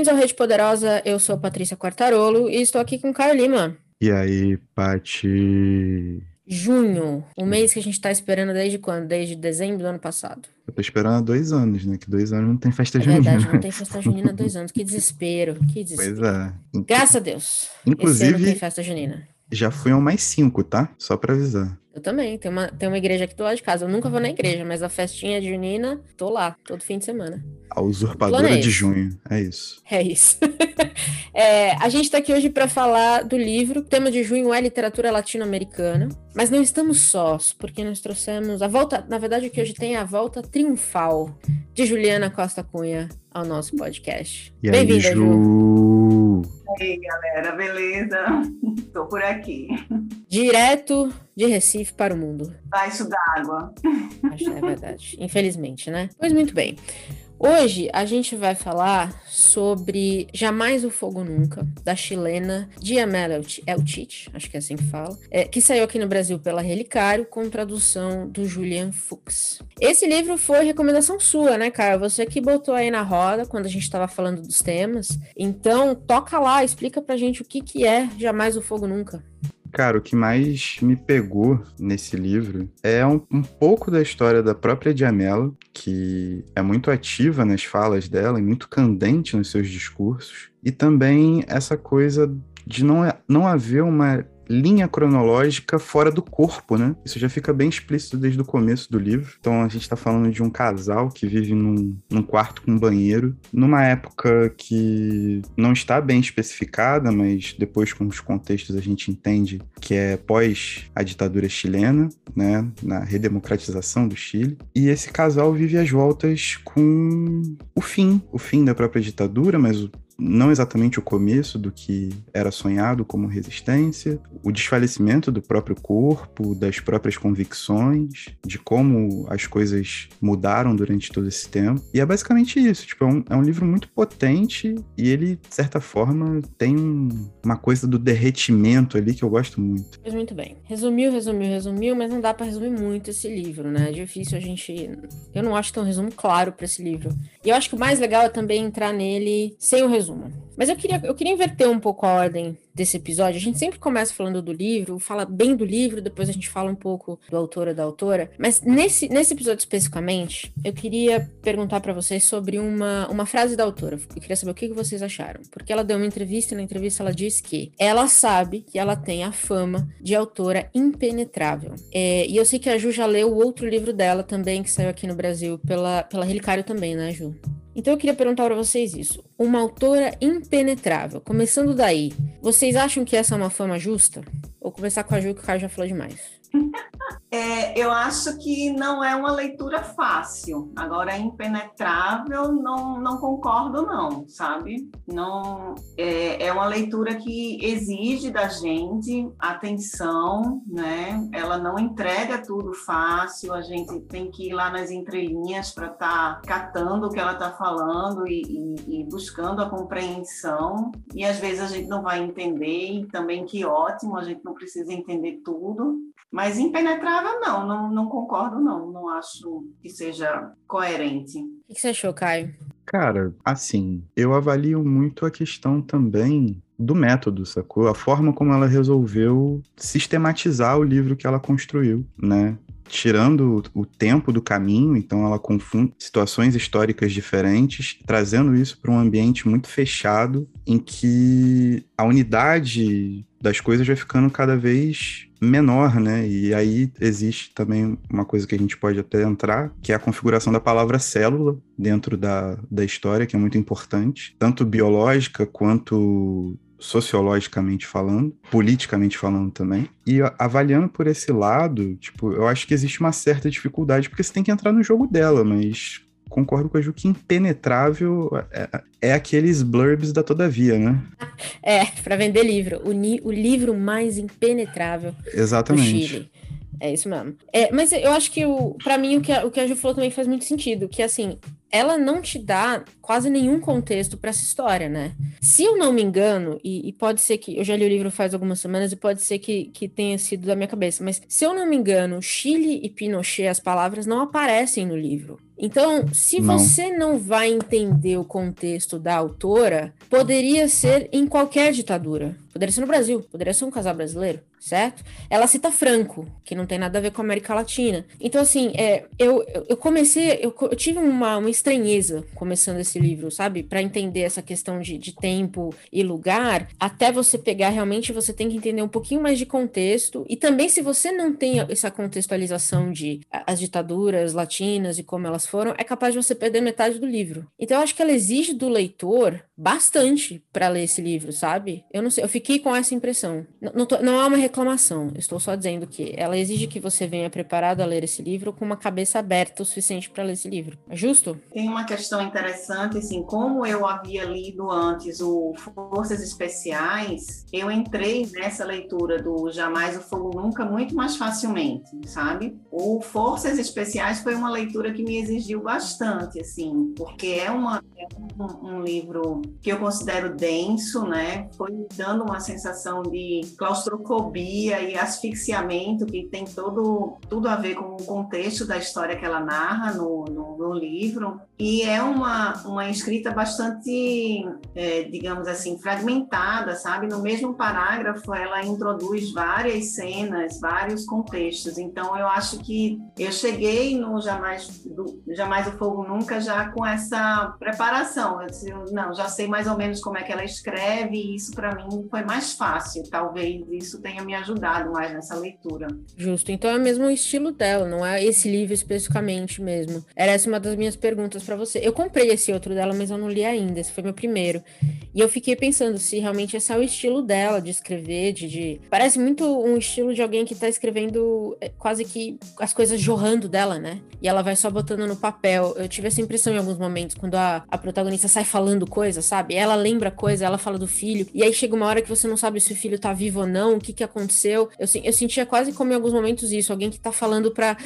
Bem-vindos ao Rede Poderosa, eu sou Patrícia Quartarolo e estou aqui com Caio Lima. E aí, Pati? Junho, o mês que a gente está esperando desde quando? Desde dezembro do ano passado. Eu tô esperando há dois anos, né? Que dois anos não tem festa É junina. verdade, não tem festa junina há dois anos. Que desespero, que desespero. Pois é. Graças a Deus. Esse ano Inclusive, tem festa junina. já fui ao mais cinco, tá? Só pra avisar. Eu também, tem uma, tem uma igreja aqui do lado de casa. Eu nunca vou na igreja, mas a festinha de junina, tô lá, todo fim de semana. A usurpadora de junho. É isso. É isso. É, a gente está aqui hoje para falar do livro. O tema de junho é literatura latino-americana. Mas não estamos sós, porque nós trouxemos a volta. Na verdade, o que hoje tem é a volta triunfal de Juliana Costa Cunha ao nosso podcast. Bem-vinda, Ju. Ju? E aí, galera, beleza? Tô por aqui. Direto de Recife para o mundo. Baixo d'água. Acho que é verdade. Infelizmente, né? Pois muito bem. Hoje a gente vai falar sobre Jamais o Fogo Nunca, da chilena Diamela Elti- Eltich, acho que é assim que fala, é, que saiu aqui no Brasil pela Relicário, com tradução do Julian Fuchs. Esse livro foi recomendação sua, né, Caio? Você que botou aí na roda quando a gente estava falando dos temas. Então, toca lá, explica pra gente o que, que é Jamais o Fogo Nunca. Cara, o que mais me pegou nesse livro é um, um pouco da história da própria Diamela, que é muito ativa nas falas dela e muito candente nos seus discursos, e também essa coisa de não, não haver uma linha cronológica fora do corpo, né? Isso já fica bem explícito desde o começo do livro. Então a gente tá falando de um casal que vive num, num quarto com banheiro, numa época que não está bem especificada, mas depois com os contextos a gente entende que é pós a ditadura chilena, né? Na redemocratização do Chile. E esse casal vive às voltas com o fim, o fim da própria ditadura, mas o não exatamente o começo do que era sonhado como resistência, o desfalecimento do próprio corpo, das próprias convicções, de como as coisas mudaram durante todo esse tempo. E é basicamente isso. Tipo, é um, é um livro muito potente e ele, de certa forma, tem um- uma coisa do derretimento ali que eu gosto muito. Muito bem. Resumiu, resumiu, resumiu, mas não dá pra resumir muito esse livro, né? É difícil a gente. Eu não acho que tem um resumo claro pra esse livro. E eu acho que o mais legal é também entrar nele sem o resumo. Mas eu queria, eu queria inverter um pouco a ordem desse episódio. A gente sempre começa falando do livro, fala bem do livro, depois a gente fala um pouco do autor ou da autora. Mas nesse, nesse episódio especificamente, eu queria perguntar pra vocês sobre uma, uma frase da autora. Eu queria saber o que vocês acharam. Porque ela deu uma entrevista e na entrevista ela disse que ela sabe que ela tem a fama de autora impenetrável. É, e eu sei que a Ju já leu o outro livro dela também, que saiu aqui no Brasil pela, pela Relicário também, né, Ju? Então eu queria perguntar para vocês isso. Uma autora impenetrável, começando daí, vocês acham que essa é uma fama justa? Ou começar com a Ju, que o Caio já falou demais. É, eu acho que não é uma leitura fácil. Agora, impenetrável, não, não concordo, não, sabe? Não é, é uma leitura que exige da gente atenção, né? Ela não entrega tudo fácil. A gente tem que ir lá nas entrelinhas para estar catando o que ela está falando e, e- e buscando a compreensão. E às vezes a gente não vai entender. E também que ótimo, a gente não precisa entender tudo. Mas impenetrável, não, não, não concordo, não. Não acho que seja coerente. O que você achou, Caio? Cara, assim, eu avalio muito a questão também do método, sacou? A forma como ela resolveu sistematizar o livro que ela construiu, né? Tirando o tempo do caminho, então ela confunde situações históricas diferentes, trazendo isso para um ambiente muito fechado, em que a unidade das coisas vai ficando cada vez menor, né? E aí existe também uma coisa que a gente pode até entrar, que é a configuração da palavra célula dentro da, da história, que é muito importante, tanto biológica quanto sociologicamente falando, politicamente falando também. E avaliando por esse lado, tipo, eu acho que existe uma certa dificuldade, porque você tem que entrar no jogo dela, mas concordo com a Ju que impenetrável é, é aqueles blurbs da Todavia, né? É, para vender livro. O, o livro mais impenetrável do Exatamente. Chile. É isso mesmo. É, mas eu acho que, o, pra mim, o que, a, o que a Ju falou também faz muito sentido. Que, assim, ela não te dá quase nenhum contexto para essa história, né? Se eu não me engano, e, e, pode ser que eu já li o livro faz algumas semanas e pode ser que, que tenha sido da minha cabeça, mas se eu não me engano, Chile e Pinochet, as palavras não aparecem no livro. Então, se não. você não vai entender o contexto da autora, poderia ser em qualquer ditadura. Poderia ser no Brasil, poderia ser um casal brasileiro, certo? Ela cita Franco, que não tem nada a ver com a América Latina. Então, assim, é, eu, eu comecei, eu, eu tive uma, uma estranheza começando esse livro, sabe? Para entender essa questão de, de tempo e lugar, até você pegar realmente, você tem que entender um pouquinho mais de contexto. E também, se você não tem essa contextualização de as ditaduras latinas e como elas foram, é capaz de você perder metade do livro. Então, eu acho que ela exige do leitor bastante para ler esse livro, sabe? Eu não sei, eu fiquei com essa impressão. Não, não, tô, não há uma reclamação, estou só dizendo que ela exige que você venha preparado a ler esse livro com uma cabeça aberta o suficiente para ler esse livro. É justo? Tem uma questão interessante, assim, como eu havia lido antes o Forças Especiais, eu entrei nessa leitura do Jamais o Fogo Nunca muito mais facilmente, sabe? O Forças Especiais foi uma leitura que me exigiu bastante, assim, porque é, uma, é um, um livro que eu considero denso, né? Foi dando uma sensação de claustrofobia e asfixiamento que tem todo, tudo a ver com o contexto da história que ela narra no, no, no livro. E é uma, uma escrita bastante, é, digamos assim, fragmentada, sabe? No mesmo parágrafo, ela introduz várias cenas, vários contextos. Então, eu acho que eu cheguei no Jamais, do, Jamais o Fogo Nunca já com essa preparação. Eu disse, não, já sei mais ou menos como é que ela escreve, e isso para mim foi mais fácil. Talvez isso tenha me ajudado mais nessa leitura. Justo. Então é mesmo o estilo dela, não é esse livro especificamente mesmo. Era essa uma das minhas perguntas para você. Eu comprei esse outro dela, mas eu não li ainda. Esse foi meu primeiro. E eu fiquei pensando se realmente esse é o estilo dela de escrever, de, de... parece muito um estilo de alguém que tá escrevendo é, quase que as coisas jorrando dela, né? E ela vai só botando no papel. Eu tive essa impressão em alguns momentos quando a, a protagonista sai falando coisa, sabe? Ela lembra coisa, ela fala do filho, e aí chega uma hora que você não sabe se o filho tá vivo ou não, o que que aconteceu. Eu, eu sentia quase como em alguns momentos isso, alguém que tá falando pra,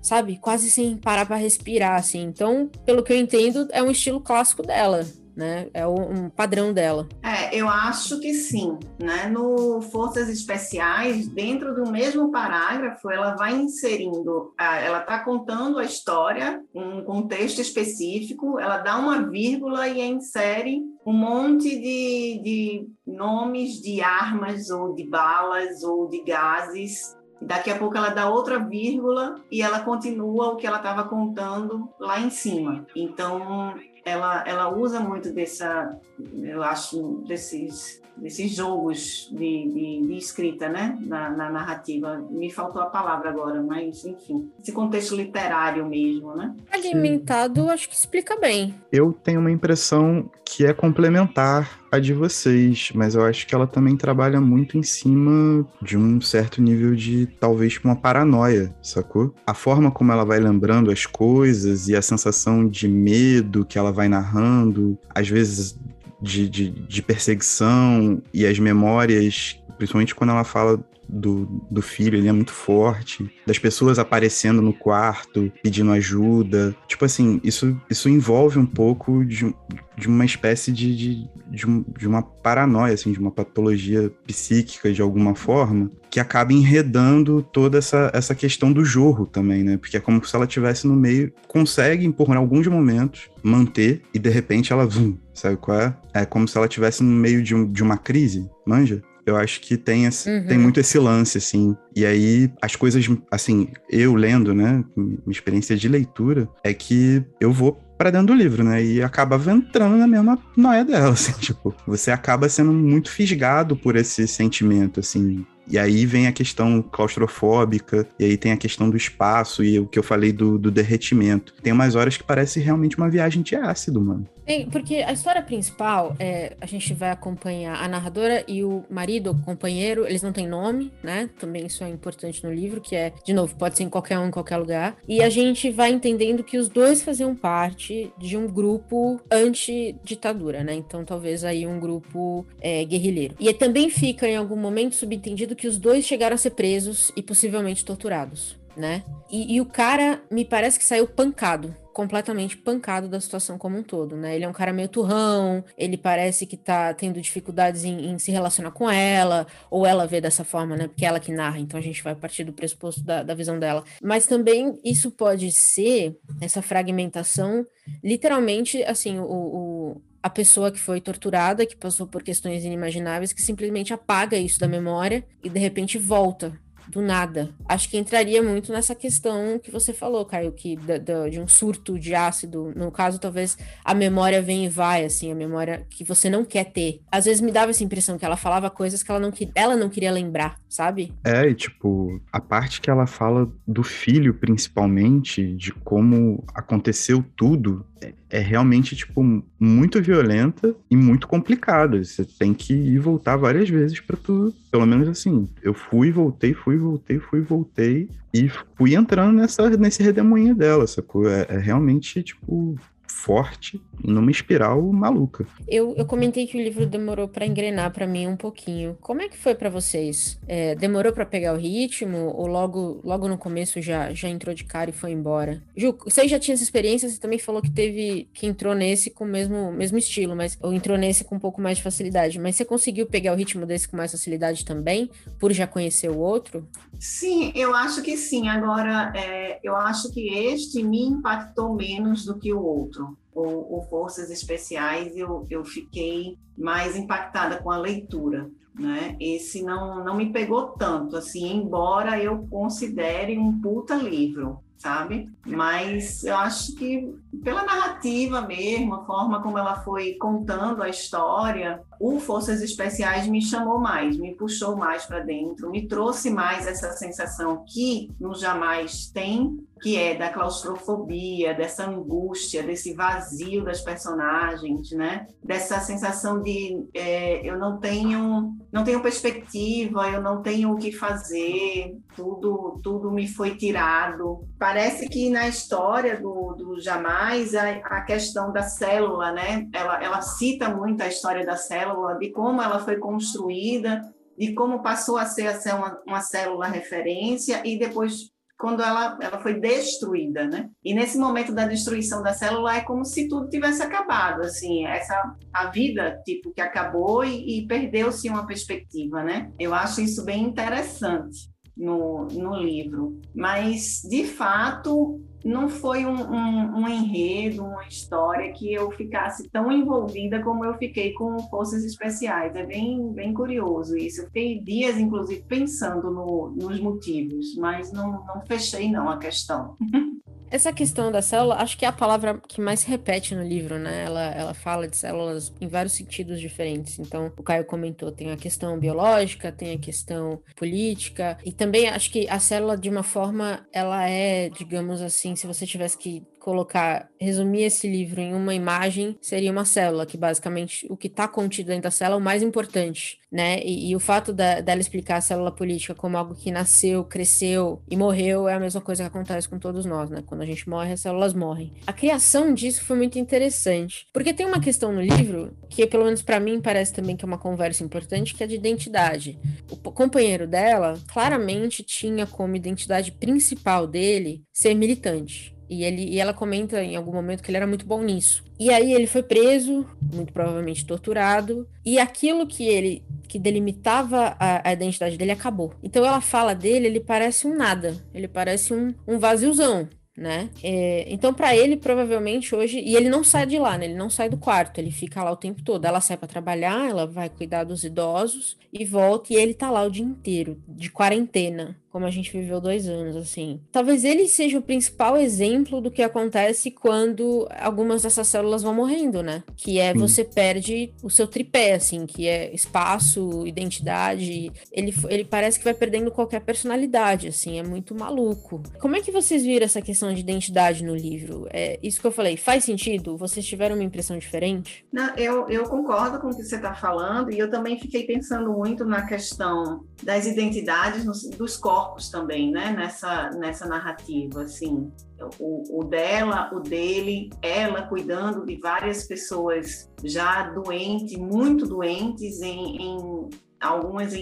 sabe, quase sem parar para respirar, assim. Então, pelo que eu entendo, é um estilo clássico dela né? É um padrão dela. É, eu acho que sim, né? No Forças Especiais, dentro do mesmo parágrafo, ela vai inserindo, ela está contando a história, um contexto específico, ela dá uma vírgula e insere um monte de, de nomes de armas ou de balas ou de gases Daqui a pouco ela dá outra vírgula e ela continua o que ela estava contando lá em cima. Então, ela, ela usa muito dessa, eu acho, desses, desses jogos de, de, de escrita, né, na, na, narrativa. Me faltou a palavra agora, mas enfim, esse contexto literário mesmo, né? Alimentado, acho que explica bem. Eu tenho uma impressão que é complementar a de vocês, mas eu acho que ela também trabalha muito em cima de um certo nível de talvez uma paranoia, sacou? A forma como ela vai lembrando as coisas e a sensação de medo que ela vai narrando, às vezes de, de, de perseguição e as memórias, principalmente quando ela fala do, do filho, ele é muito forte, das pessoas aparecendo no quarto, pedindo ajuda. Tipo assim, isso, isso envolve um pouco de, de uma espécie de, de, de, um, de, uma paranoia, assim, de uma patologia psíquica de alguma forma, que acaba enredando toda essa, essa questão do jorro também, né? Porque é como se ela tivesse no meio, consegue, por alguns momentos, manter e de repente ela, vum, sabe qual é? É como se ela tivesse no meio de, um, de uma crise, manja? Eu acho que tem, esse, uhum. tem muito esse lance, assim. E aí, as coisas, assim, eu lendo, né? Minha experiência de leitura é que eu vou para dentro do livro, né? E acaba entrando na mesma noia dela, assim, tipo, você acaba sendo muito fisgado por esse sentimento, assim. E aí vem a questão claustrofóbica, e aí tem a questão do espaço, e o que eu falei do, do derretimento. Tem umas horas que parece realmente uma viagem de ácido, mano. Porque a história principal, é, a gente vai acompanhar a narradora e o marido, o companheiro, eles não têm nome, né? Também isso é importante no livro, que é, de novo, pode ser em qualquer um, em qualquer lugar. E a gente vai entendendo que os dois faziam parte de um grupo anti-ditadura, né? Então, talvez aí um grupo é, guerrilheiro. E também fica, em algum momento, subentendido que os dois chegaram a ser presos e possivelmente torturados né? E, e, o cara me parece que saiu pancado, completamente pancado da situação como um todo, né? Ele é um cara meio turrão, ele parece que tá tendo dificuldades em, em, se relacionar com ela, ou ela vê dessa forma, né? Porque é ela que narra, então a gente vai partir do pressuposto da, da visão dela. Mas também isso pode ser, essa fragmentação, literalmente, assim, o, o a pessoa que foi torturada, que passou por questões inimagináveis, que simplesmente apaga isso da memória e de repente volta do nada. Acho que entraria muito nessa questão que você falou, Caio, que da, da, de um surto de ácido. No caso, talvez a memória vem e vai, assim, a memória que você não quer ter. Às vezes me dava essa impressão que ela falava coisas que ela não, ela não queria lembrar, sabe? É, e tipo, a parte que ela fala do filho, principalmente, de como aconteceu tudo, é, realmente, tipo, muito violenta e muito complicada. Você tem que ir voltar várias vezes para tu, pelo menos assim, eu fui, voltei, fui, voltei, fui, voltei e fui entrando nessa, nesse redemoinho dela, sacou? É, é realmente, tipo, forte numa espiral maluca. Eu, eu comentei que o livro demorou para engrenar para mim um pouquinho. Como é que foi para vocês? É, demorou para pegar o ritmo ou logo logo no começo já já entrou de cara e foi embora? Ju, você já tinha essa experiência? Você também falou que teve que entrou nesse com o mesmo mesmo estilo, mas ou entrou nesse com um pouco mais de facilidade. Mas você conseguiu pegar o ritmo desse com mais facilidade também, por já conhecer o outro? Sim, eu acho que sim. Agora, é, eu acho que este me impactou menos do que o outro ou, ou Forças Especiais, eu, eu fiquei mais impactada com a leitura. Né? Esse não, não me pegou tanto, assim, embora eu considere um puta livro sabe? Mas eu acho que pela narrativa mesmo, a forma como ela foi contando a história, o Forças Especiais me chamou mais, me puxou mais para dentro, me trouxe mais essa sensação que no Jamais tem, que é da claustrofobia, dessa angústia, desse vazio das personagens, né? Dessa sensação de é, eu não tenho, não tenho perspectiva, eu não tenho o que fazer, tudo, tudo me foi tirado. Parece que na história do, do Jamais a, a questão da célula, né? Ela, ela cita muito a história da célula, de como ela foi construída, de como passou a ser, a ser uma, uma célula referência e depois quando ela, ela foi destruída, né? E nesse momento da destruição da célula é como se tudo tivesse acabado, assim, essa a vida tipo que acabou e, e perdeu-se uma perspectiva, né? Eu acho isso bem interessante no, no livro, mas de fato não foi um, um, um, enredo, uma história que eu ficasse tão envolvida como eu fiquei com Forças Especiais. É bem, bem curioso isso. Eu fiquei dias, inclusive, pensando no, nos motivos, mas não, não fechei não a questão. Essa questão da célula, acho que é a palavra que mais se repete no livro, né? Ela, ela fala de células em vários sentidos diferentes. Então, o Caio comentou, tem a questão biológica, tem a questão política, e também acho que a célula, de uma forma, ela é, digamos assim, se você tivesse que colocar, resumir esse livro em uma imagem, seria uma célula, que basicamente o que está contido dentro da célula é o mais importante, né? E, e o fato da, dela explicar a célula política como algo que nasceu, cresceu e morreu é a mesma coisa que acontece com todos nós, né? Quando a gente morre, as células morrem. A criação disso foi muito interessante, porque tem uma questão no livro que, pelo menos para mim, parece também que é uma conversa importante, que é de identidade. O companheiro dela claramente tinha como identidade principal dele ser militante. E, ele, e ela comenta em algum momento que ele era muito bom nisso. E aí ele foi preso, muito provavelmente torturado, e aquilo que ele que delimitava a, a identidade dele acabou. Então ela fala dele, ele parece um nada, ele parece um, um vaziozão né? É, então, para ele, provavelmente hoje. E ele não sai de lá, né? Ele não sai do quarto, ele fica lá o tempo todo. Ela sai para trabalhar, ela vai cuidar dos idosos e volta, e ele tá lá o dia inteiro, de quarentena como a gente viveu dois anos, assim. Talvez ele seja o principal exemplo do que acontece quando algumas dessas células vão morrendo, né? Que é você perde o seu tripé, assim, que é espaço, identidade. Ele, ele parece que vai perdendo qualquer personalidade, assim, é muito maluco. Como é que vocês viram essa questão? de identidade no livro. É isso que eu falei. Faz sentido? Vocês tiveram uma impressão diferente? Não, eu, eu concordo com o que você está falando e eu também fiquei pensando muito na questão das identidades, dos corpos também, né? Nessa, nessa narrativa, assim. O, o, dela, o dele, ela cuidando de várias pessoas já doentes, muito doentes em, em algumas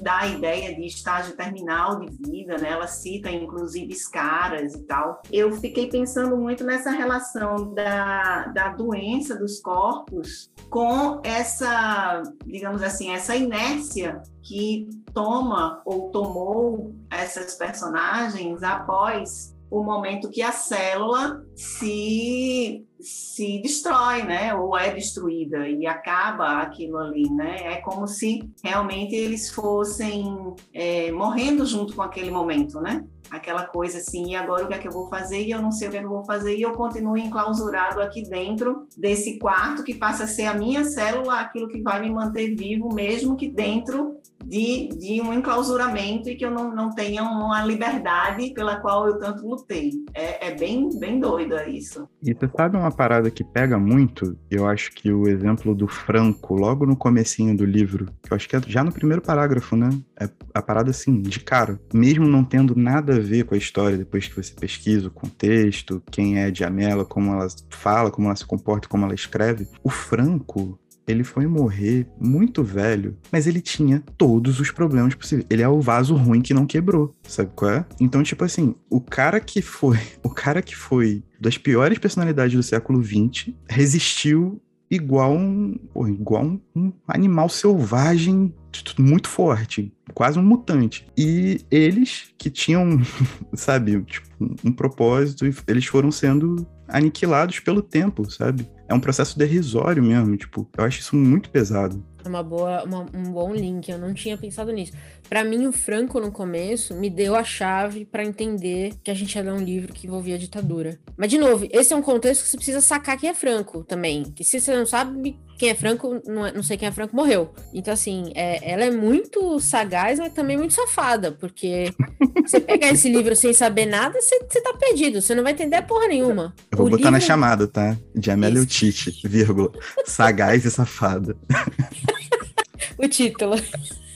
dá a ideia de estágio terminal de vida, né? Ela cita inclusive caras e tal. Eu fiquei pensando muito nessa relação da, da doença dos corpos com essa, digamos assim, essa inércia que toma ou tomou essas personagens após o momento que a célula se se destrói, né? Ou é destruída e acaba aquilo ali, né? É como se realmente eles fossem é, morrendo junto com aquele momento, né? Aquela coisa assim, e agora o que é que eu vou fazer? E eu não sei o que, é que eu vou fazer, e eu continuo enclausurado aqui dentro desse quarto que passa a ser a minha célula, aquilo que vai me manter vivo, mesmo que dentro de, de um enclausuramento e que eu não, não tenha uma liberdade pela qual eu tanto lutei. É, é bem, bem doido isso. E você sabe uma parada que pega muito? Eu acho que o exemplo do Franco, logo no comecinho do livro, que eu acho que é já no primeiro parágrafo, né? É a parada assim, de cara. Mesmo não tendo nada a ver com a história, depois que você pesquisa o contexto, quem é Diamela, como ela fala, como ela se comporta, como ela escreve, o Franco, ele foi morrer muito velho, mas ele tinha todos os problemas possíveis. Ele é o vaso ruim que não quebrou, sabe qual é? Então, tipo assim, o cara que foi, o cara que foi das piores personalidades do século XX resistiu igual um, pô, igual um, um animal selvagem muito forte, quase um mutante. E eles que tinham, sabe, tipo, um propósito, eles foram sendo aniquilados pelo tempo, sabe? É um processo derrisório mesmo, tipo, eu acho isso muito pesado. É uma boa, uma, um bom link, eu não tinha pensado nisso. Para mim, o Franco, no começo, me deu a chave para entender que a gente ia ler um livro que envolvia a ditadura. Mas, de novo, esse é um contexto que você precisa sacar quem é Franco também. Que se você não sabe quem é Franco, não, é, não sei quem é Franco, morreu. Então, assim, é, ela é muito sagaz, mas também muito safada, porque você pegar esse livro sem saber nada, você, você tá perdido, você não vai entender porra nenhuma. Eu vou o botar livro... na chamada, tá? De Amélia Tite, vírgula. Sagaz e safada. o título.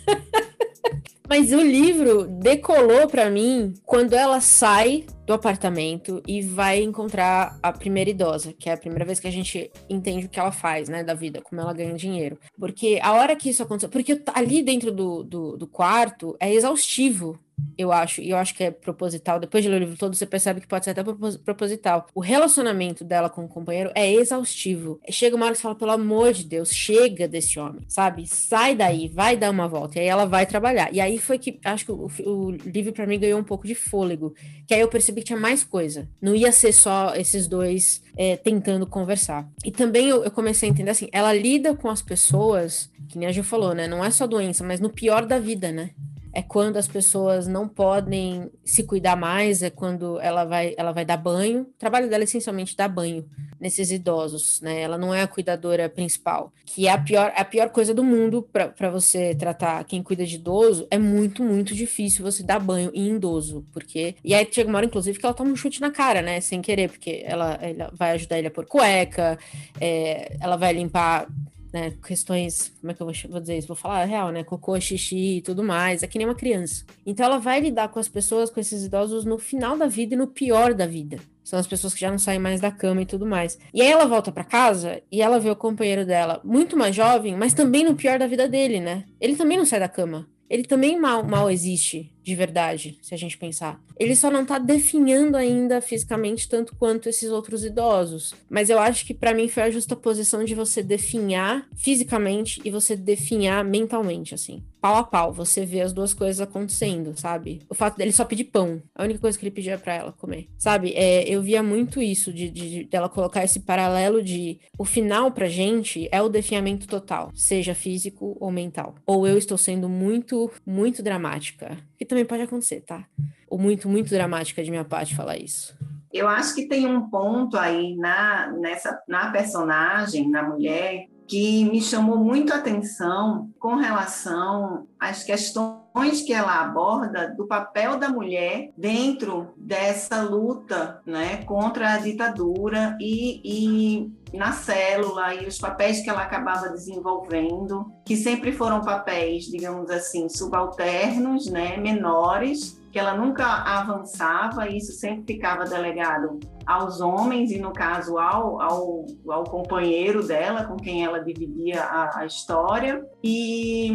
Mas o livro decolou para mim quando ela sai do apartamento e vai encontrar a primeira idosa, que é a primeira vez que a gente entende o que ela faz, né, da vida, como ela ganha dinheiro. Porque a hora que isso aconteceu, porque ali dentro do, do, do quarto é exaustivo eu acho, e eu acho que é proposital. Depois de ler o livro todo, você percebe que pode ser até proposital. O relacionamento dela com o companheiro é exaustivo. Chega uma hora que você fala, pelo amor de Deus, chega desse homem, sabe? Sai daí, vai dar uma volta. E aí ela vai trabalhar. E aí foi que, acho que o, o livro para mim ganhou um pouco de fôlego. Que aí eu percebi que tinha mais coisa. Não ia ser só esses dois é, tentando conversar. E também eu, eu, comecei a entender assim, ela lida com as pessoas, que nem a Gil falou, né? Não é só doença, mas no pior da vida, né? É quando as pessoas não podem se cuidar mais, é quando ela vai, ela vai dar banho. O trabalho dela é essencialmente dar banho nesses idosos, né? Ela não é a cuidadora principal, que é a pior, a pior coisa do mundo para você tratar quem cuida de idoso. É muito, muito difícil você dar banho em idoso, porque. E aí chega uma hora, inclusive, que ela toma um chute na cara, né? Sem querer, porque ela, ela vai ajudar ele a pôr cueca, é, ela vai limpar né, questões, como é que eu vou, dizer isso? Vou falar real, né, cocô, xixi e tudo mais, é que nem uma criança. Então ela vai lidar com as pessoas, com esses idosos no final da vida e no pior da vida. São as pessoas que já não saem mais da cama e tudo mais. E aí ela volta para casa e ela vê o companheiro dela muito mais jovem, mas também no pior da vida dele, né? Ele também não sai da cama. Ele também mal, mal existe de verdade, se a gente pensar. Ele só não tá definhando ainda fisicamente tanto quanto esses outros idosos. Mas eu acho que para mim foi a justa posição de você definhar fisicamente e você definhar mentalmente, assim. Pau a pau, você vê as duas coisas acontecendo, sabe? O fato dele só pedir pão, a única coisa que ele pedia para ela comer, sabe? É, eu via muito isso de, de, dela colocar esse paralelo de o final pra gente é o definhamento total, seja físico ou mental. Ou eu estou sendo muito, muito dramática também pode acontecer, tá? Ou muito, muito dramática de minha parte falar isso. Eu acho que tem um ponto aí na, nessa, na personagem, na mulher, que me chamou muito a atenção com relação às questões que ela aborda do papel da mulher dentro dessa luta né, contra a ditadura e, e na célula e os papéis que ela acabava desenvolvendo, que sempre foram papéis, digamos assim, subalternos, né, menores, que ela nunca avançava, e isso sempre ficava delegado aos homens, e no caso ao, ao, ao companheiro dela, com quem ela dividia a, a história. E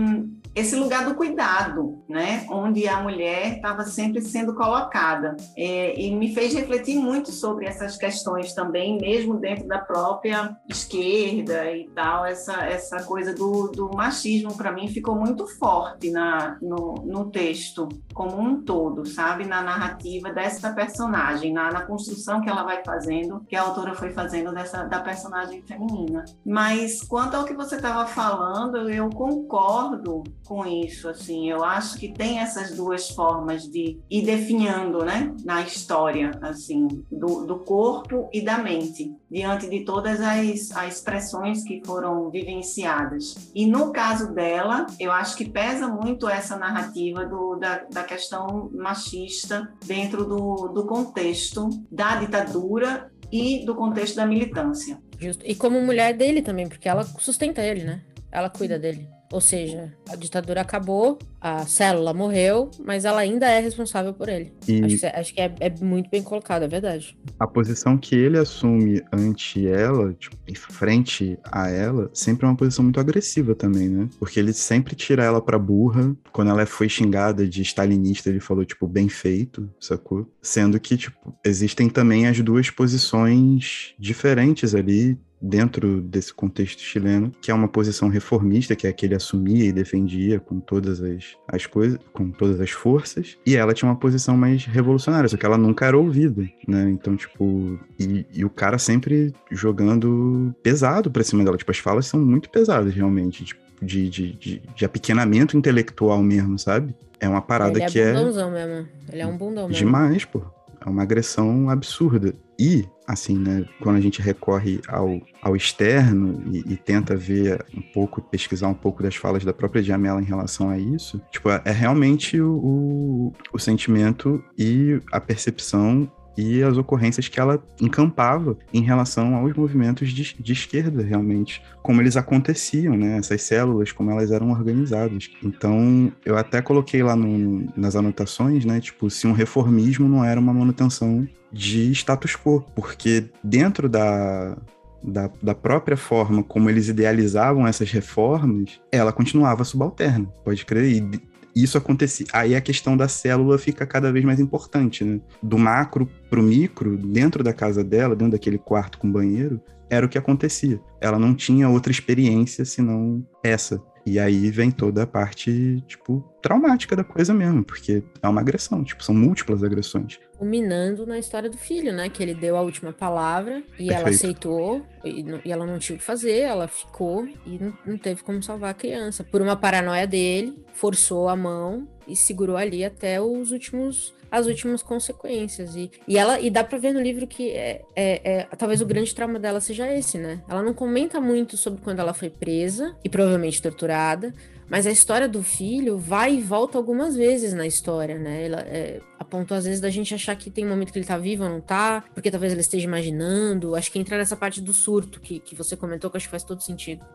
esse lugar do cuidado, né, onde a mulher estava sempre sendo colocada. É, e me fez refletir muito sobre essas questões também, mesmo dentro da própria esquerda e tal, essa, essa coisa do, do machismo, para mim, ficou muito forte na, no, no texto como um todo, sabe, na narrativa dessa personagem, na, na construção que ela vai fazendo, que a autora foi fazendo dessa, da personagem feminina. Mas quanto ao que você estava falando, eu concordo com isso, assim, eu acho que tem essas duas formas de ir definhando, né, na história, assim, do, do corpo e da mente, diante de todas as, as pressões que foram vivenciadas. E no caso dela, eu acho que pesa muito essa narrativa do, da, da questão machista dentro do, do contexto da ditadura e do contexto da militância. Justo. E como mulher dele também, porque ela sustenta ele, né? Ela cuida dele. Ou seja, a ditadura acabou, a célula morreu, mas ela ainda é responsável por ele. E acho que, acho que é, é, muito bem colocado, é verdade. A posição que ele assume ante ela, tipo, em frente a ela, sempre é uma posição muito agressiva também, né? Porque ele sempre tira ela pra burra. Quando ela foi xingada de stalinista, ele falou, tipo, bem feito, sacou? Sendo que, tipo, existem também as duas posições diferentes ali, dentro desse contexto chileno, que é uma posição reformista, que é a que ele assumia e defendia com todas as, as coisas, com todas as forças, e ela tinha uma posição mais revolucionária, só que ela nunca era ouvida, né? Então, tipo, e, e o cara sempre jogando pesado pra cima dela, tipo, as falas são muito pesadas, realmente, tipo, de, de, de, de apequenamento intelectual mesmo, sabe? É uma parada ele é que é. Mesmo. Ele é um bundão mesmo. Demais, pô. É uma agressão absurda. E, assim, né, quando a gente recorre ao, ao externo e, e, tenta ver um pouco, pesquisar um pouco das falas da própria Diamela em relação a isso, tipo, é realmente o, o, o sentimento e a percepção e as ocorrências que ela encampava em relação aos movimentos de, de, esquerda, realmente, como eles aconteciam, né? Essas células, como elas eram organizadas. Então, eu até coloquei lá no, nas anotações, né? Tipo, se um reformismo não era uma manutenção de status quo, porque dentro da, da, da, própria forma como eles idealizavam essas reformas, ela continuava subalterna, pode crer. E isso acontecia. Aí a questão da célula fica cada vez mais importante, né? Do macro pro micro, dentro da casa dela, dentro daquele quarto com banheiro, era o que acontecia. Ela não tinha outra experiência senão essa. E aí vem toda a parte, tipo, traumática da coisa mesmo, porque é uma agressão, tipo, são múltiplas agressões. Culminando na história do filho, né? Que ele deu a última palavra e Perfeito. ela aceitou, e, e, ela não tinha o que fazer, ela ficou e não, não teve como salvar a criança. Por uma paranoia dele, forçou a mão e segurou ali até os últimos as últimas consequências. E, e ela e dá para ver no livro que é, é, é, talvez o grande trauma dela seja esse, né? Ela não comenta muito sobre quando ela foi presa e provavelmente torturada, mas a história do filho vai e volta algumas vezes na história, né? Ela é, apontou às vezes da gente achar que tem um momento que ele tá vivo ou não tá, porque talvez ele esteja imaginando. Acho que entrar nessa parte do surto que, que você comentou, que acho que faz todo sentido.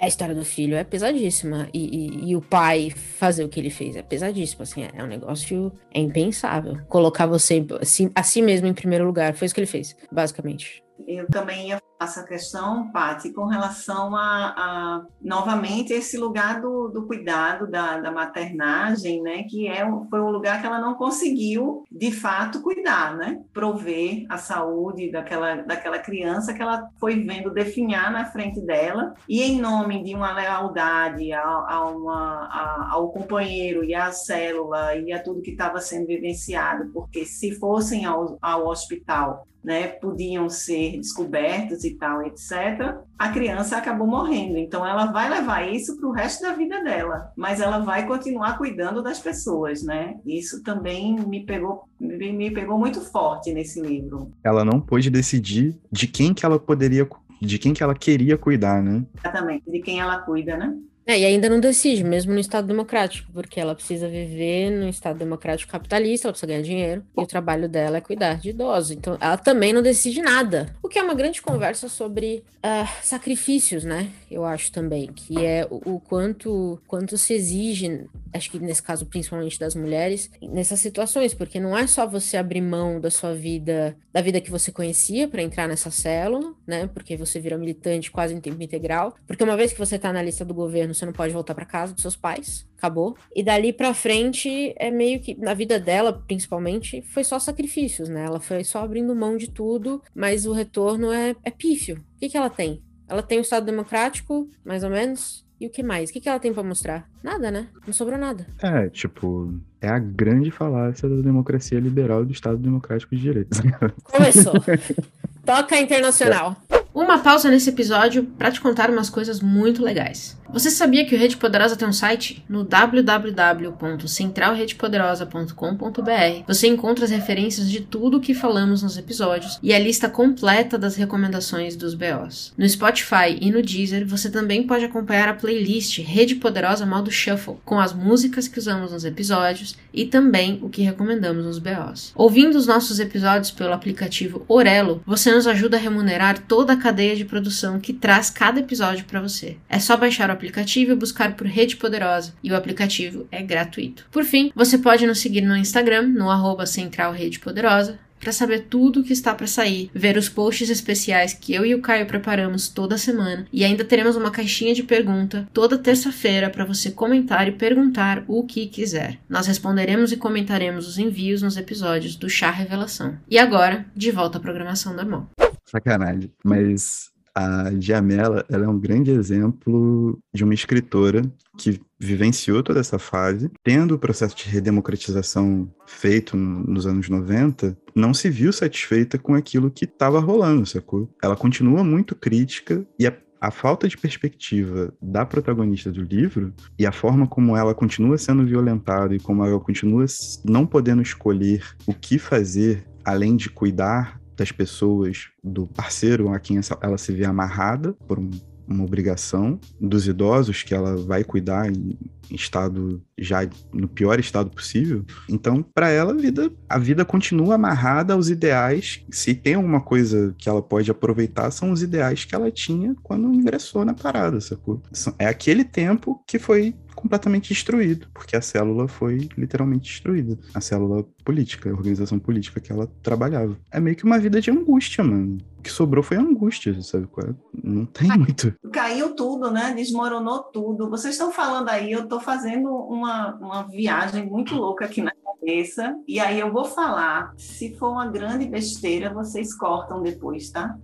A história do filho é pesadíssima. E, e, e o pai fazer o que ele fez é pesadíssimo. Assim, é, é um negócio é impensável. Colocar você assim, a si mesmo em primeiro lugar. Foi isso que ele fez, basicamente. Eu também ia essa questão, Paty, com relação a, a, novamente, esse lugar do, do cuidado, da, da, maternagem, né, que é, foi um lugar que ela não conseguiu, de fato, cuidar, né, prover a saúde daquela, daquela criança que ela foi vendo definhar na frente dela, e em nome de uma lealdade a, a uma, a, ao companheiro e à célula e a tudo que estava sendo vivenciado, porque se fossem ao, ao hospital, né, podiam ser descobertos e tal, etc., a criança acabou morrendo. Então, ela vai levar isso para o resto da vida dela, mas ela vai continuar cuidando das pessoas, né? Isso também me pegou, me, pegou muito forte nesse livro. Ela não pôde decidir de quem que ela poderia, de quem que ela queria cuidar, né? Exatamente, de quem ela cuida, né? É, e ainda não decide, mesmo no Estado democrático, porque ela precisa viver no Estado democrático capitalista, ela precisa ganhar dinheiro, e o trabalho dela é cuidar de idosos. Então, ela também não decide nada. O que é uma grande conversa sobre uh, sacrifícios, né? Eu acho também, que é o, o quanto, quanto se exige, acho que nesse caso principalmente das mulheres, nessas situações, porque não é só você abrir mão da sua vida, da vida que você conhecia para entrar nessa célula, né? Porque você vira militante quase em tempo integral, porque uma vez que você tá na lista do governo, você não pode voltar para casa dos seus pais, acabou. E dali para frente é meio que na vida dela, principalmente, foi só sacrifícios, né? Ela foi só abrindo mão de tudo, mas o retorno é, é pífio. O que, que ela tem? Ela tem o Estado Democrático, mais ou menos, e o que mais? O que, que ela tem para mostrar? Nada, né? Não sobrou nada. É, tipo, é a grande falácia da democracia liberal do Estado Democrático de Direito. Começou. Toca internacional. Uma pausa nesse episódio para te contar umas coisas muito legais. Você sabia que o Rede Poderosa tem um site? No www.centralredepoderosa.com.br você encontra as referências de tudo o que falamos nos episódios e a lista completa das recomendações dos BOs. No Spotify e no Deezer você também pode acompanhar a playlist Rede Poderosa Modo Shuffle, com as músicas que usamos nos episódios e também o que recomendamos nos BOs. Ouvindo os nossos episódios pelo aplicativo Orelo, você nos ajuda a remunerar toda a cadeia de produção que traz cada episódio para você. É só baixar o aplicativo e buscar por Rede Poderosa, e o aplicativo é gratuito. Por fim, você pode nos seguir no Instagram, no arroba Central Rede Poderosa, para saber tudo o que está para sair, ver os posts especiais que eu e o Caio preparamos toda semana e ainda teremos uma caixinha de pergunta toda terça-feira para você comentar e perguntar o que quiser. Nós responderemos e comentaremos os envios nos episódios do Chá Revelação. E agora, de volta à programação normal. Sacanagem, mas a Giamela ela é um grande exemplo de uma escritora que vivenciou toda essa fase, tendo o processo de redemocratização feito nos anos 90, não se viu satisfeita com aquilo que estava rolando, sacou? Ela continua muito crítica e a a falta de perspectiva da protagonista do livro e a forma como ela continua sendo violentada e como ela continua não podendo escolher o que fazer além de cuidar das pessoas, do parceiro a quem ela se vê amarrada por um, uma obrigação, dos idosos que ela vai cuidar em estado já no pior estado possível. Então, para ela, a vida, a vida continua amarrada aos ideais. Se tem alguma coisa que ela pode aproveitar, são os ideais que ela tinha quando ingressou na parada, sacou? É aquele tempo que foi completamente destruído, porque a célula foi literalmente destruída. A célula política, a organização política que ela trabalhava. É meio que uma vida de angústia, mano. O que sobrou foi angústia, sabe? É? Não tem muito. Caiu tudo, né? Desmoronou tudo. Vocês estão falando aí, eu estou fazendo uma, uma viagem muito louca aqui na cabeça. E aí eu vou falar. Se for uma grande besteira, vocês cortam depois, tá?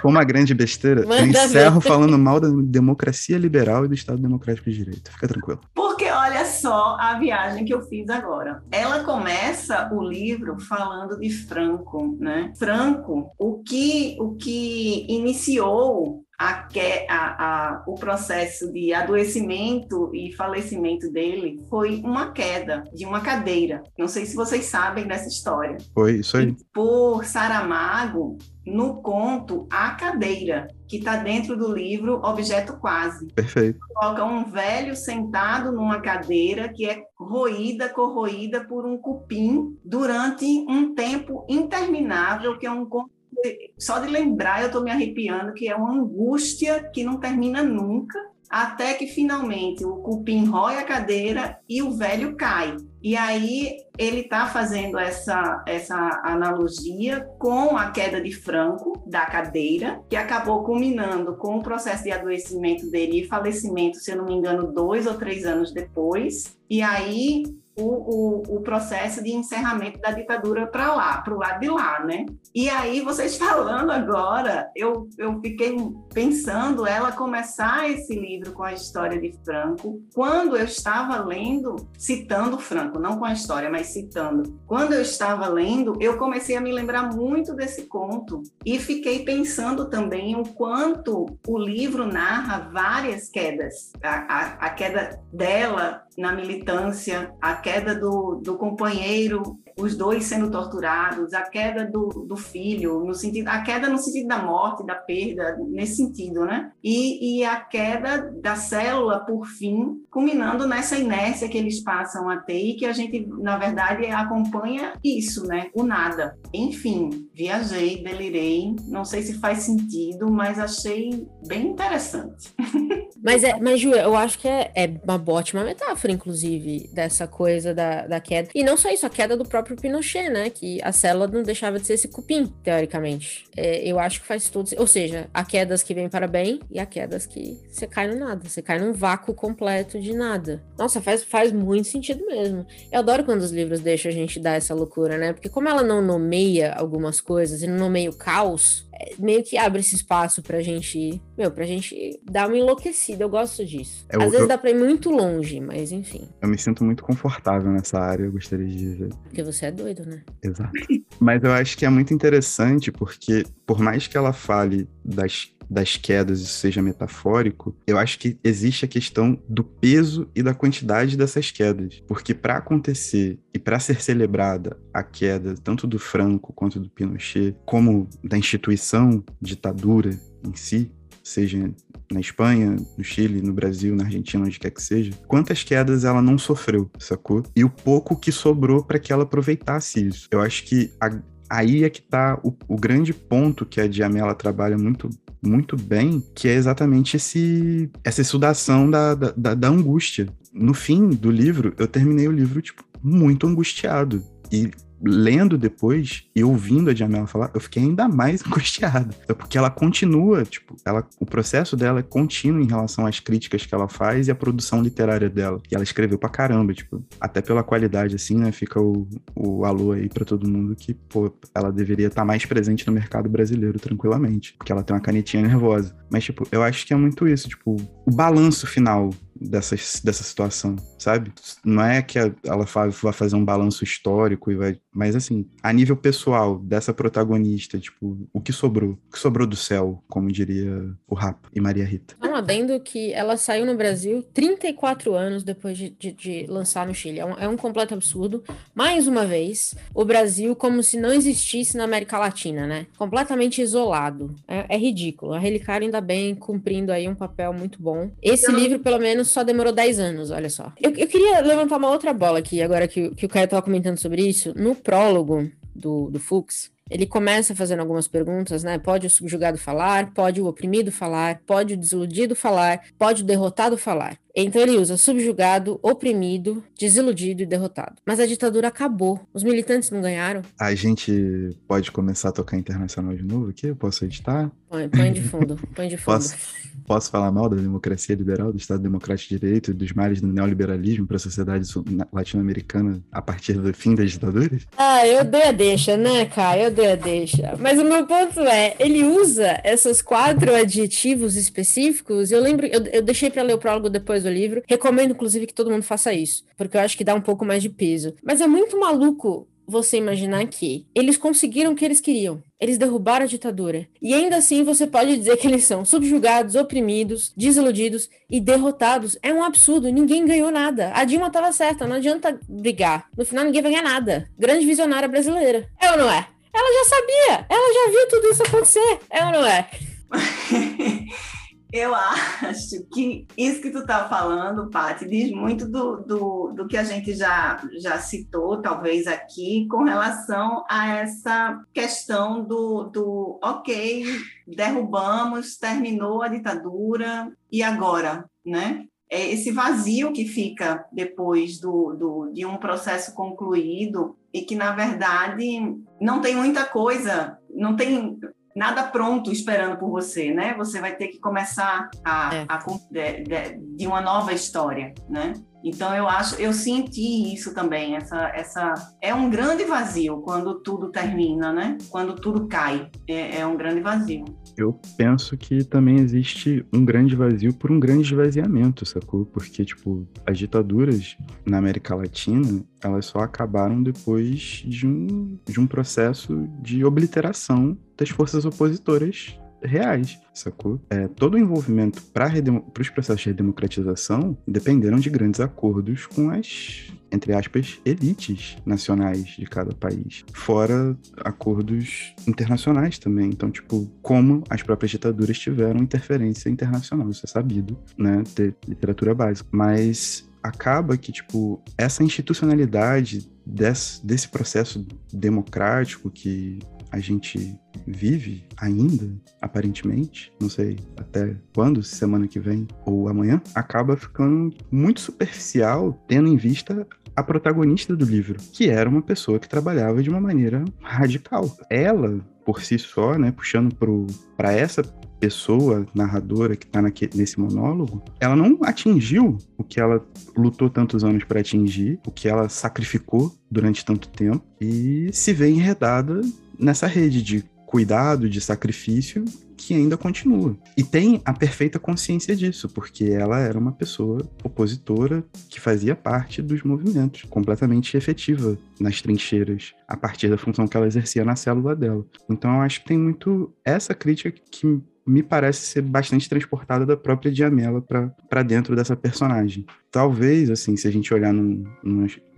For uma grande besteira, Manda eu encerro ver. falando mal da democracia liberal e do Estado Democrático de Direito. Fica tranquilo. Porque olha só a viagem que eu fiz agora. Ela começa o livro falando de Franco, né? Franco, o que, o que iniciou a, a, a, o processo de adoecimento e falecimento dele foi uma queda de uma cadeira. Não sei se vocês sabem dessa história. Foi isso aí. E por Saramago, no conto A Cadeira, que está dentro do livro Objeto Quase. Perfeito. Coloca um velho sentado numa cadeira que é roída, corroída por um cupim durante um tempo interminável, que é um conto só de lembrar eu estou me arrepiando, que é uma angústia que não termina nunca, até que finalmente o cupim rói a cadeira e o velho cai. E aí ele está fazendo essa, essa analogia com a queda de Franco da cadeira, que acabou culminando com o processo de adoecimento dele e falecimento, se eu não me engano, dois ou três anos depois. E aí o, o, o, processo de encerramento da ditadura para lá, para o lado de lá, né? E aí, vocês falando agora, eu, eu fiquei pensando ela começar esse livro com a história de Franco, quando eu estava lendo, citando Franco, não com a história, mas citando. Quando eu estava lendo, eu comecei a me lembrar muito desse conto e fiquei pensando também o quanto o livro narra várias quedas. A, a, a queda dela na militância, a queda do, do companheiro os dois sendo torturados, a queda do, do filho, no sentido, a queda no sentido da morte, da perda, nesse sentido, né? E, e a queda da célula, por fim, culminando nessa inércia que eles passam a ter e que a gente, na verdade, acompanha isso, né? O nada. Enfim, viajei, delirei, não sei se faz sentido, mas achei bem interessante. Mas, é, mas Ju, eu acho que é, é uma ótima metáfora, inclusive, dessa coisa da, da queda. E não só isso, a queda do próprio Pinochet, né? Que a célula não deixava de ser esse cupim, teoricamente. É, eu acho que faz tudo. Ou seja, há quedas que vêm para bem e há quedas que você cai no nada. Você cai num vácuo completo de nada. Nossa, faz, faz muito sentido mesmo. Eu adoro quando os livros deixam a gente dar essa loucura, né? Porque como ela não nomeia algumas coisas e não nomeia o caos, meio que abre esse espaço pra gente, meu, pra gente dar uma enlouquecida. Eu gosto disso. É, Às eu, vezes dá pra ir muito longe, mas enfim. Eu me sinto muito confortável nessa área, eu gostaria de dizer. Porque você é doido, né? Exato. mas eu acho que é muito interessante porque, por mais que ela fale das das quedas isso seja metafórico, eu acho que existe a questão do peso e da quantidade dessas quedas. Porque para acontecer e para ser celebrada a queda tanto do Franco quanto do Pinochet, como da instituição ditadura em si, seja na Espanha, no Chile, no Brasil, na Argentina, onde quer que seja, quantas quedas ela não sofreu, sacou? E o pouco que sobrou para que ela aproveitasse isso. Eu acho que a, aí é que tá o, o, grande ponto que a Diamela trabalha muito muito bem, que é exatamente esse, essa estudação da, da, da angústia. No fim do livro, eu terminei o livro, tipo, muito angustiado. E lendo depois e ouvindo a Jamela falar, eu fiquei ainda mais angustiado. É porque ela continua, tipo, ela, o processo dela é contínuo em relação às críticas que ela faz e à produção literária dela. E ela escreveu pra caramba, tipo, até pela qualidade, assim, né? Fica o, o alô aí pra todo mundo que, pô, ela deveria estar tá mais presente no mercado brasileiro tranquilamente, porque ela tem uma canetinha nervosa. Mas, tipo, eu acho que é muito isso, tipo, o balanço final dessa, dessa situação, sabe? Não é que ela vai fazer um balanço histórico e vai. Mas assim, a nível pessoal dessa protagonista, tipo, o que sobrou? O que sobrou do céu, como diria o Rapa e Maria Rita. Adendo que ela saiu no Brasil 34 anos depois de, de, de lançar no Chile. É um, é um completo absurdo. Mais uma vez, o Brasil como se não existisse na América Latina, né? Completamente isolado. É, é ridículo. A Relicário ainda bem cumprindo aí um papel muito bom. Esse livro, pelo menos, só demorou 10 anos, olha só. Eu, eu queria levantar uma outra bola aqui, agora que, que o Caio estava comentando sobre isso. No prólogo do, do Fux, ele começa fazendo algumas perguntas, né? Pode o subjugado falar, pode o oprimido falar, pode o desiludido falar, pode o derrotado falar. Então ele usa subjugado, oprimido, desiludido e derrotado. Mas a ditadura acabou. Os militantes não ganharam. A gente pode começar a tocar internacional de novo aqui? Eu posso editar? Põe, põe de fundo, põe de fundo. Posso, posso falar mal da democracia liberal, do Estado Democrático de Direito e dos males do neoliberalismo para a sociedade latino-americana a partir do fim das ditaduras? Ah, eu dei a deixa, né, cara? Eu dei a deixa. Mas o meu ponto é, ele usa esses quatro adjetivos específicos. Eu lembro, eu, eu deixei para ler o prólogo depois do livro. Recomendo, inclusive, que todo mundo faça isso, porque eu acho que dá um pouco mais de peso. Mas é muito maluco você imaginar que eles conseguiram o que eles queriam. Eles derrubaram a ditadura. E ainda assim você pode dizer que eles são subjugados, oprimidos, desiludidos e derrotados. É um absurdo. Ninguém ganhou nada. A Dilma estava certa. Não adianta brigar. No final ninguém vai ganhar nada. Grande visionária brasileira. É ou não é? Ela já sabia. Ela já viu tudo isso acontecer. É ou não é? Eu acho que isso que tu está falando, Paty, diz muito do, do, do que a gente já, já citou, talvez aqui, com relação a essa questão do, do ok, derrubamos, terminou a ditadura, e agora, né? É esse vazio que fica depois do, do, de um processo concluído e que, na verdade, não tem muita coisa, não tem nada pronto esperando por você, né? Você vai ter que começar a, é. a de, de, de, uma nova história, né? Então eu acho, eu senti isso também. Essa, essa é um grande vazio quando tudo termina, né? Quando tudo cai, é, é um grande vazio. Eu penso que também existe um grande vazio por um grande esvaziamento, sacou? Porque, tipo, as ditaduras na América Latina, elas só acabaram depois de um, de um processo de obliteração das forças opositoras reais, sacou? É, todo o envolvimento para os processos de redemocratização dependeram de grandes acordos com as entre aspas, elites nacionais de cada país, fora acordos internacionais também. Então, tipo, como as próprias ditaduras tiveram interferência internacional, isso é sabido, né, de literatura básica. Mas acaba que, tipo, essa institucionalidade desse, desse processo democrático que a gente vive ainda, aparentemente, não sei até quando, semana que vem ou amanhã, acaba ficando muito superficial, tendo em vista a protagonista do livro, que era uma pessoa que trabalhava de uma maneira radical. Ela, por si só, né, puxando para essa pessoa narradora que está nesse monólogo, ela não atingiu o que ela lutou tantos anos para atingir, o que ela sacrificou durante tanto tempo e se vê enredada nessa rede de cuidado, de sacrifício que ainda continua. E tem a perfeita consciência disso, porque ela era uma pessoa opositora que fazia parte dos movimentos, completamente efetiva nas trincheiras, a partir da função que ela exercia na célula dela. Então eu acho que tem muito essa crítica que me parece ser bastante transportada da própria Diamela para dentro dessa personagem. Talvez, assim, se a gente olhar num,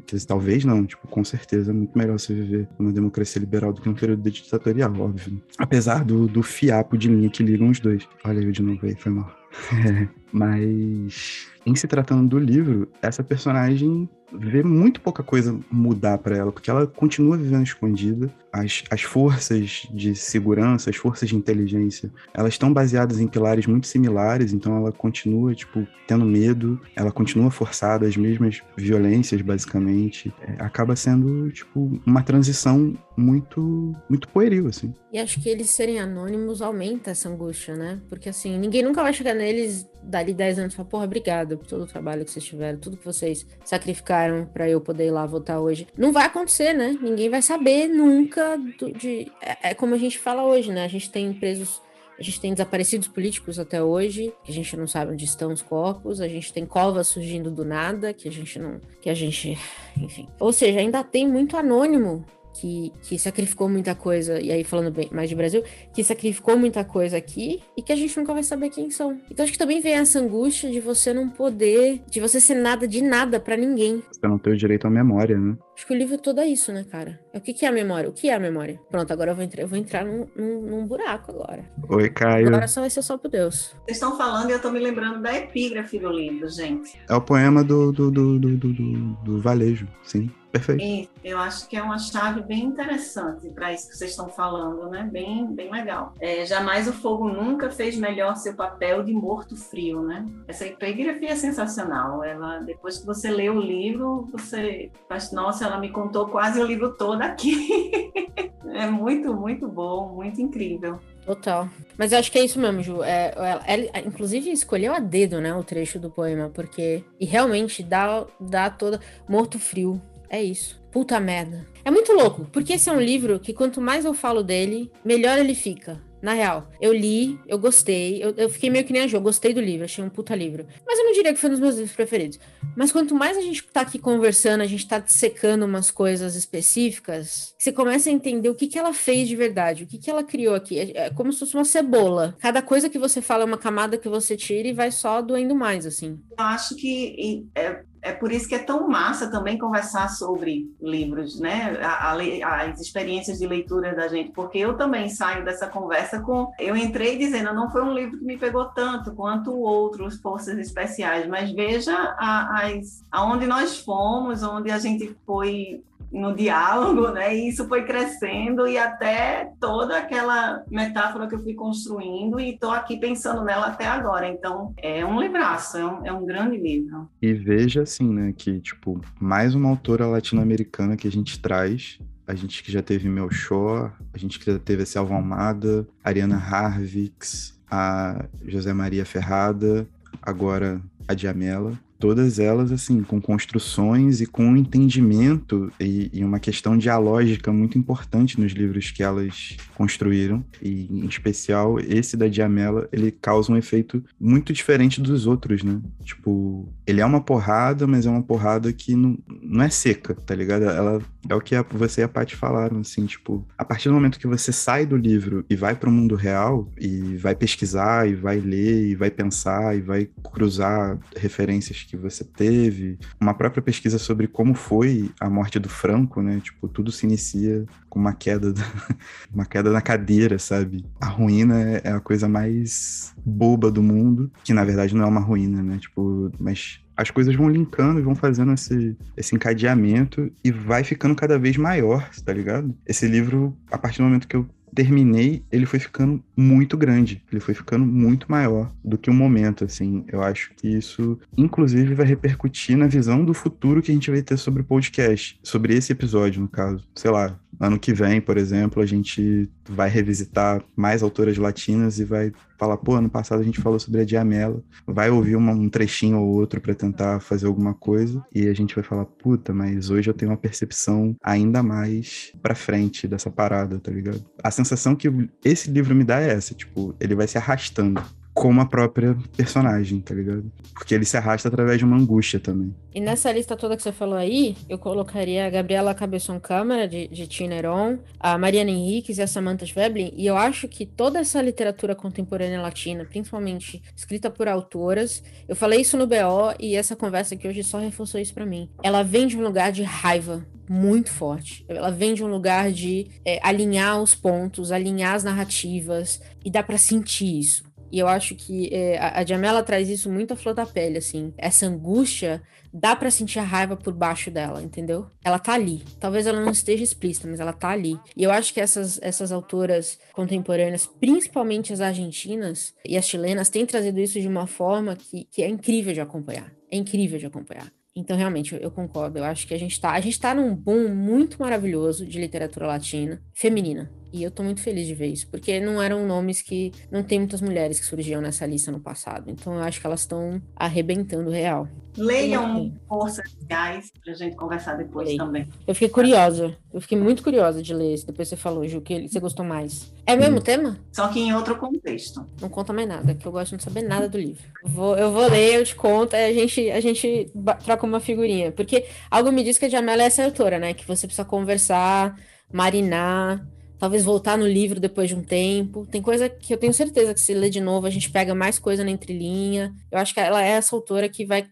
numa talvez não, tipo, com certeza é muito melhor você viver numa democracia liberal do que um período ditatorial, óbvio. Apesar do, do fiapo de linha que ligam os dois. Olha eu de novo aí, foi mal. Mas, em se tratando do livro, essa personagem vê muito pouca coisa mudar para ela, porque ela continua vivendo escondida. As, as forças de segurança, as forças de inteligência, elas estão baseadas em pilares muito similares, então ela continua, tipo, tendo medo, ela continua forçada às mesmas violências, basicamente. É, acaba sendo, tipo, uma transição muito, muito pueril, assim. E acho que eles serem anônimos aumenta essa angústia, né? Porque, assim, ninguém nunca vai chegar neles dali 10 anos e falar, porra, obrigado por todo o trabalho que vocês tiveram, tudo que vocês sacrificaram para eu poder ir lá votar hoje. Não vai acontecer, né? Ninguém vai saber nunca do, de. É, é, como a gente fala hoje, né? A gente tem presos. A gente tem desaparecidos políticos até hoje, que a gente não sabe onde estão os corpos, a gente tem covas surgindo do nada, que a gente não. que a gente. Enfim. Ou seja, ainda tem muito anônimo que, que sacrificou muita coisa, e aí falando bem mais de Brasil, que sacrificou muita coisa aqui e que a gente nunca vai saber quem são. Então acho que também vem essa angústia de você não poder, de você ser nada de nada para ninguém. Você não ter o direito à memória, né? Acho que o livro todo é isso, né, cara? É o que, que é a memória? O que é a memória? Pronto, agora eu vou entrar, eu vou entrar num, num, num buraco agora. Oi, Caio. Agora só vai ser só por Deus. Vocês estão falando e eu tô me lembrando da epígrafe do livro, gente. É o poema do, do, do, do, do, do Valejo, sim. Perfeito. E eu acho que é uma chave bem interessante para isso que vocês estão falando, né? Bem, bem legal. É, jamais o fogo nunca fez melhor seu papel de morto frio, né? Essa epigrafia é sensacional. Ela, depois que você lê o livro, você faz, nossa, ela me contou quase o livro todo aqui. é muito, muito bom, muito incrível. Total. Mas eu acho que é isso mesmo, Ju. É, ela, ela, inclusive, escolheu a dedo, né, o trecho do poema, porque. E realmente dá, dá toda. Morto frio. É isso. Puta merda. É muito louco, porque esse é um livro que quanto mais eu falo dele, melhor ele fica. Na real, eu li, eu gostei, eu, eu fiquei meio que nem a Jo, gostei do livro, achei um puta livro. Mas eu não diria que foi um dos meus livros preferidos. Mas quanto mais a gente tá aqui conversando, a gente tá secando umas coisas específicas, você começa a entender o que, que ela fez de verdade, o que, que ela criou aqui. É, é como se fosse uma cebola. Cada coisa que você fala é uma camada que você tira e vai só doendo mais, assim. Eu acho que é, é por isso que é tão massa também conversar sobre livros, né? A, a, as experiências de leitura da gente, porque eu também saio dessa conversa com. Eu entrei dizendo, não foi um livro que me pegou tanto quanto outros Forças Especiais, mas veja a, as, aonde nós fomos, onde a gente foi no diálogo, né? E isso foi crescendo e até toda aquela metáfora que eu fui construindo e estou aqui pensando nela até agora. Então, é um livraço, é um, é um grande livro. E veja assim, né, que tipo, mais uma autora latino-americana que a gente traz a gente que já teve Melchor, a gente que já teve a Selva Almada, Ariana Harvix, a José Maria Ferrada, agora a Diamela, todas elas assim com construções e com um entendimento e, e, uma questão dialógica muito importante nos livros que elas construíram. E em especial esse da Diamela ele causa um efeito muito diferente dos outros né? Tipo ele é uma porrada mas é uma porrada que não, não é seca tá ligado? Ela é o que você e a Paty falaram assim tipo a partir do momento que você sai do livro e vai para o mundo real e vai pesquisar e vai ler e vai pensar e vai cruzar referências que você teve, uma própria pesquisa sobre como foi a morte do Franco, né? Tipo, tudo se inicia com uma queda, da... uma queda na cadeira, sabe? A ruína é, é a coisa mais boba do mundo, que na verdade não é uma ruína, né? Tipo, mas as coisas vão linkando e vão fazendo esse, esse encadeamento e vai ficando cada vez maior, tá ligado? Esse livro, a partir do momento que eu terminei, ele foi ficando muito grande, ele foi ficando muito maior do que o momento, assim. Eu acho que isso, inclusive, vai repercutir na visão do futuro que a gente vai ter sobre o podcast, sobre esse episódio, no caso. Sei lá, ano que vem, por exemplo, a gente vai revisitar mais autoras latinas e vai falar, pô, ano passado a gente falou sobre a Diamela, vai ouvir uma, um trechinho ou outro para tentar fazer alguma coisa e a gente vai falar, puta, mas hoje eu tenho uma percepção ainda mais para frente dessa parada, tá ligado? A sensação que esse livro me dá é essa, tipo, ele vai se arrastando como a própria personagem, tá ligado? Porque ele se arrasta através de uma angústia também. E nessa lista toda que você falou aí, eu colocaria a Gabriela Cabeção Câmara, de, de Tineron, a Mariana Henriques e a Samantha Schweblin, e eu acho que toda essa literatura contemporânea latina, principalmente escrita por autoras, eu falei isso no BO e essa conversa aqui hoje só reforçou isso para mim. Ela vem de um lugar de raiva, muito forte. Ela vem de um lugar de é, alinhar os pontos, alinhar as narrativas, e dá para sentir isso. E eu acho que é, a, Jamela traz isso muito à flor da pele, assim. Essa angústia, dá para sentir a raiva por baixo dela, entendeu? Ela tá ali. Talvez ela não esteja explícita, mas ela tá ali. E eu acho que essas, essas autoras contemporâneas, principalmente as argentinas e as chilenas, têm trazido isso de uma forma que, que é incrível de acompanhar. É incrível de acompanhar. Então, realmente, eu, eu, concordo. Eu acho que a gente tá, a gente tá num boom muito maravilhoso de literatura latina, feminina. E eu tô muito feliz de ver isso, porque não eram nomes que. Não tem muitas mulheres que surgiam nessa lista no passado. Então eu acho que elas estão arrebentando real. Leiam Forças Reais pra gente conversar depois Leio. também. Eu fiquei curiosa. Eu fiquei muito curiosa de ler isso. Depois você falou, Ju, que você gostou mais. É o mesmo hum. tema? Só que em outro contexto. Não conta mais nada, que eu gosto de não saber nada do livro. Eu vou, eu vou ler, eu te conto, a gente, a gente troca uma figurinha. Porque algo me diz que a Jamela é essa autora, né? Que você precisa conversar, marinar talvez voltar no livro depois de um tempo. Tem coisa que eu tenho certeza que se ler de novo a gente pega mais coisa na entrelinha. Eu acho que ela é essa autora que vai.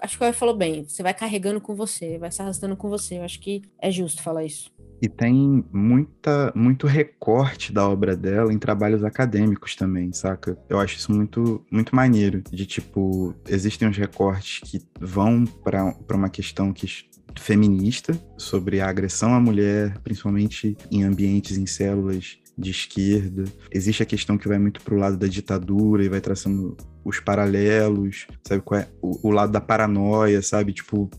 Acho que ela falou bem. Você vai carregando com você, vai se arrastando com você. Eu acho que é justo falar isso. E tem muita, muito recorte da obra dela em trabalhos acadêmicos também, saca? Eu acho isso muito, muito maneiro. De tipo, existem uns recortes que vão para uma questão que feminista sobre a agressão à mulher, principalmente em ambientes, em células de esquerda. Existe a questão que vai muito para o lado da ditadura e vai traçando os paralelos, sabe qual é o, o, lado da paranoia, sabe? Tipo,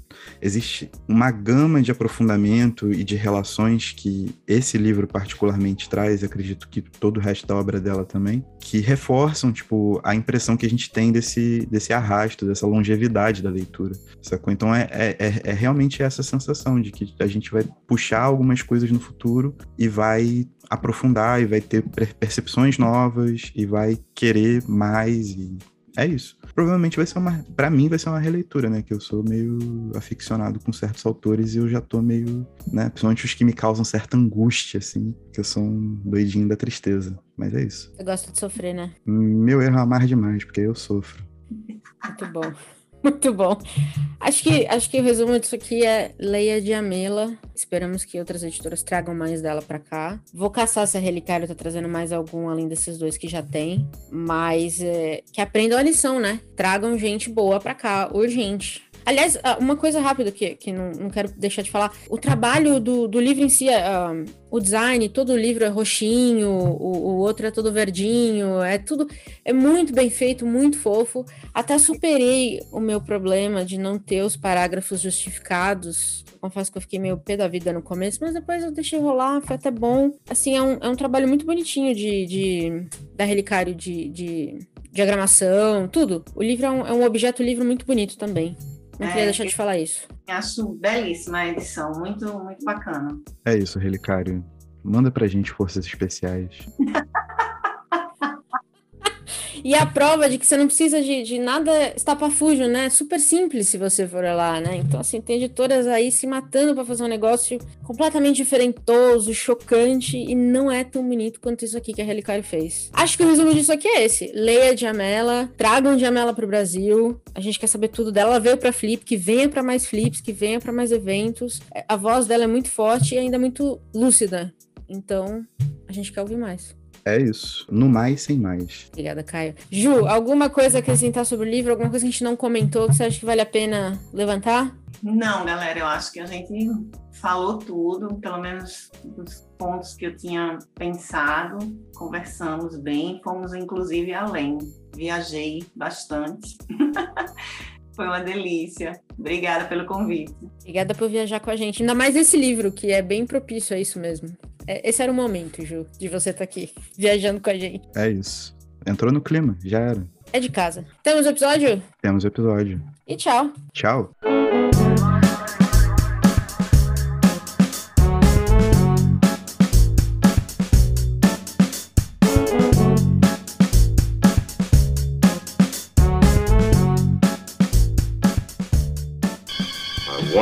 existe uma gama de aprofundamento e de relações que esse livro particularmente traz, acredito que todo o resto da obra dela também, que reforçam, tipo, a impressão que a gente tem desse, desse arrasto, dessa longevidade da leitura, sacou? Então é, é, é, é realmente essa sensação de que a gente vai puxar algumas coisas no futuro e vai aprofundar e vai ter percepções novas e vai querer mais e é isso. Provavelmente vai ser uma, para mim vai ser uma releitura, né, que eu sou meio aficionado com certos autores e eu já tô meio, né, principalmente os que me causam certa angústia assim, que eu sou um doidinho da tristeza, mas é isso. Você gosta de sofrer, né? Meu erro é amar demais, porque eu sofro. Muito bom. Muito bom. Acho que, acho que o resumo disso aqui é Leia de Amela. Esperamos que outras editoras tragam mais dela para cá. Vou caçar se a Relicário tá trazendo mais algum além desses dois que já tem. Mas é, que aprendam a lição, né? Tragam gente boa para cá, urgente. Aliás, ah, uma coisa rápida que, que não, não quero deixar de falar. O trabalho do, do livro em si, uh, o design, todo o livro é roxinho, o, o outro é todo verdinho, é tudo... É muito bem feito, muito fofo. Até superei o meu problema de não ter os parágrafos justificados. Confesso que eu fiquei meio pé da vida no começo, mas depois eu deixei rolar, foi até bom. Assim, é um, é um trabalho muito bonitinho de, de da Relicário de, de diagramação, tudo. O livro é um, é um objeto livro muito bonito também. Não é, queria deixar de falar isso. Acho belíssima a edição, muito, muito bacana. É isso, Relicário. Manda pra gente forças especiais. E a prova de que você não precisa de, de nada estapafúgio, né? Super simples se você for lá, né? Então, assim, tem editoras aí se matando para fazer um negócio completamente diferentoso, chocante e não é tão bonito quanto isso aqui que a Relicário fez. Acho que o resumo disso aqui é esse. Leia Diamela, tragam Diamela pro Brasil. A gente quer saber tudo dela. Ela veio pra Flip, que venha para mais flips, que venha para mais eventos. A voz dela é muito forte e ainda muito lúcida. Então, a gente quer ouvir mais. É isso. No mais, sem mais. Obrigada, Caio. Ju, alguma coisa a acrescentar sobre o livro? Alguma coisa que a gente não comentou que você acha que vale a pena levantar? Não, galera, eu acho que a gente falou tudo, pelo menos dos pontos que eu tinha pensado, conversamos bem, fomos inclusive além. Viajei bastante. Foi uma delícia. Obrigada pelo convite. Obrigada por viajar com a gente. Ainda mais esse livro, que é bem propício a isso mesmo. É, esse era o momento, Ju, de você estar tá aqui, viajando com a gente. É isso. Entrou no clima, já era. É de casa. Temos episódio? Temos episódio. E tchau. Tchau.